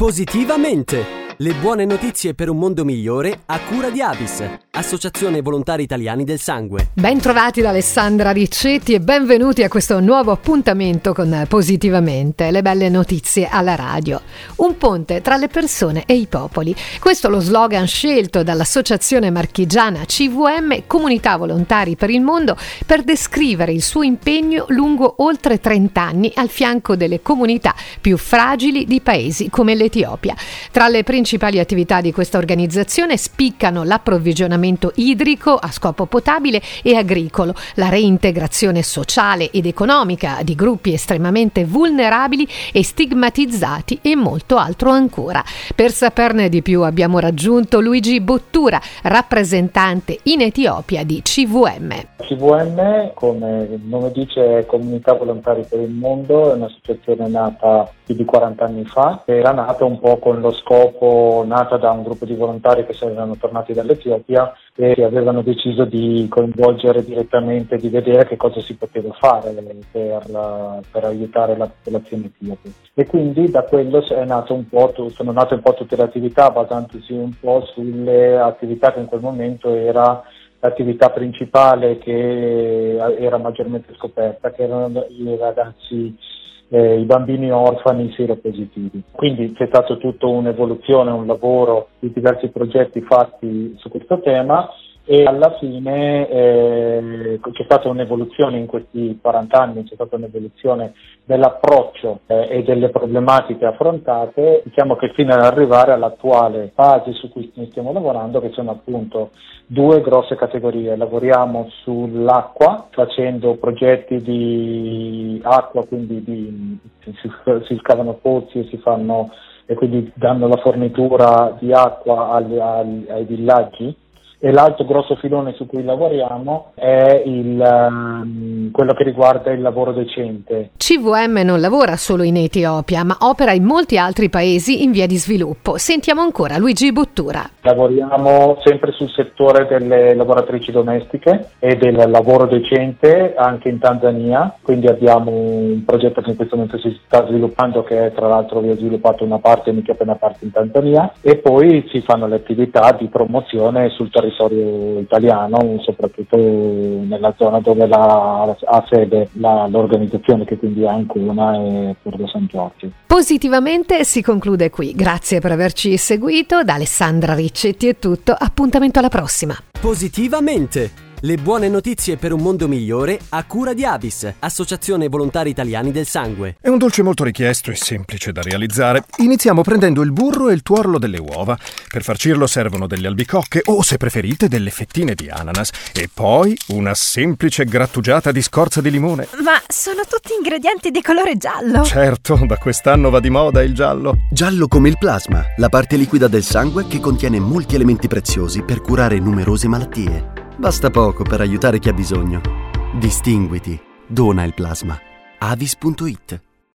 Positivamente! Le buone notizie per un mondo migliore a cura di Avis, Associazione Volontari Italiani del Sangue. Bentrovati da Alessandra Riccetti e benvenuti a questo nuovo appuntamento con Positivamente, le belle notizie alla radio. Un ponte tra le persone e i popoli. Questo è lo slogan scelto dall'Associazione Marchigiana CVM Comunità Volontari per il Mondo per descrivere il suo impegno lungo oltre 30 anni al fianco delle comunità più fragili di paesi come l'Etiopia. Tra le principali principali attività di questa organizzazione spiccano l'approvvigionamento idrico a scopo potabile e agricolo, la reintegrazione sociale ed economica di gruppi estremamente vulnerabili e stigmatizzati e molto altro ancora. Per saperne di più abbiamo raggiunto Luigi Bottura, rappresentante in Etiopia di CVM. CVM, come il nome dice, Comunità Volontari per il Mondo, è un'associazione nata più di 40 anni fa, era nata un po' con lo scopo, nata da un gruppo di volontari che erano tornati dall'Etiopia e che avevano deciso di coinvolgere direttamente, di vedere che cosa si poteva fare per, la, per aiutare la popolazione etiope. E quindi da quello nato sono nate un po' tutte le attività basandosi un po' sulle attività che in quel momento era l'attività principale che era maggiormente scoperta, che erano i ragazzi eh, i bambini orfani seropositivi. Quindi c'è stato tutto un'evoluzione, un lavoro di diversi progetti fatti su questo tema e alla fine eh, c'è stata un'evoluzione in questi 40 anni, c'è stata un'evoluzione dell'approccio eh, e delle problematiche affrontate, diciamo che fino ad arrivare all'attuale fase su cui stiamo lavorando, che sono appunto due grosse categorie. Lavoriamo sull'acqua facendo progetti di acqua, quindi di, si, si scavano pozzi e si fanno e quindi danno la fornitura di acqua agli, agli, ai villaggi e l'altro grosso filone su cui lavoriamo è il, um, quello che riguarda il lavoro decente. CVM non lavora solo in Etiopia, ma opera in molti altri paesi in via di sviluppo. Sentiamo ancora Luigi Bottura. Lavoriamo sempre sul settore delle lavoratrici domestiche e del lavoro decente anche in Tanzania, quindi abbiamo un progetto che in questo momento si sta sviluppando che tra l'altro vi ho sviluppato una parte e una parte in Tanzania e poi si fanno le attività di promozione sul territorio territorio italiano, soprattutto nella zona dove la, ha sede la, l'organizzazione che quindi è Ancona e Porto San Giorgio. Positivamente si conclude qui. Grazie per averci seguito. Da Alessandra Riccetti è tutto. Appuntamento alla prossima. Positivamente! Le buone notizie per un mondo migliore a cura di Avis, Associazione Volontari Italiani del Sangue. È un dolce molto richiesto e semplice da realizzare. Iniziamo prendendo il burro e il tuorlo delle uova. Per farcirlo servono delle albicocche o, se preferite, delle fettine di ananas. E poi una semplice grattugiata di scorza di limone. Ma sono tutti ingredienti di colore giallo. Certo, da quest'anno va di moda il giallo. Giallo come il plasma, la parte liquida del sangue che contiene molti elementi preziosi per curare numerose malattie. Basta poco per aiutare chi ha bisogno. Distinguiti. Dona il plasma. avis.it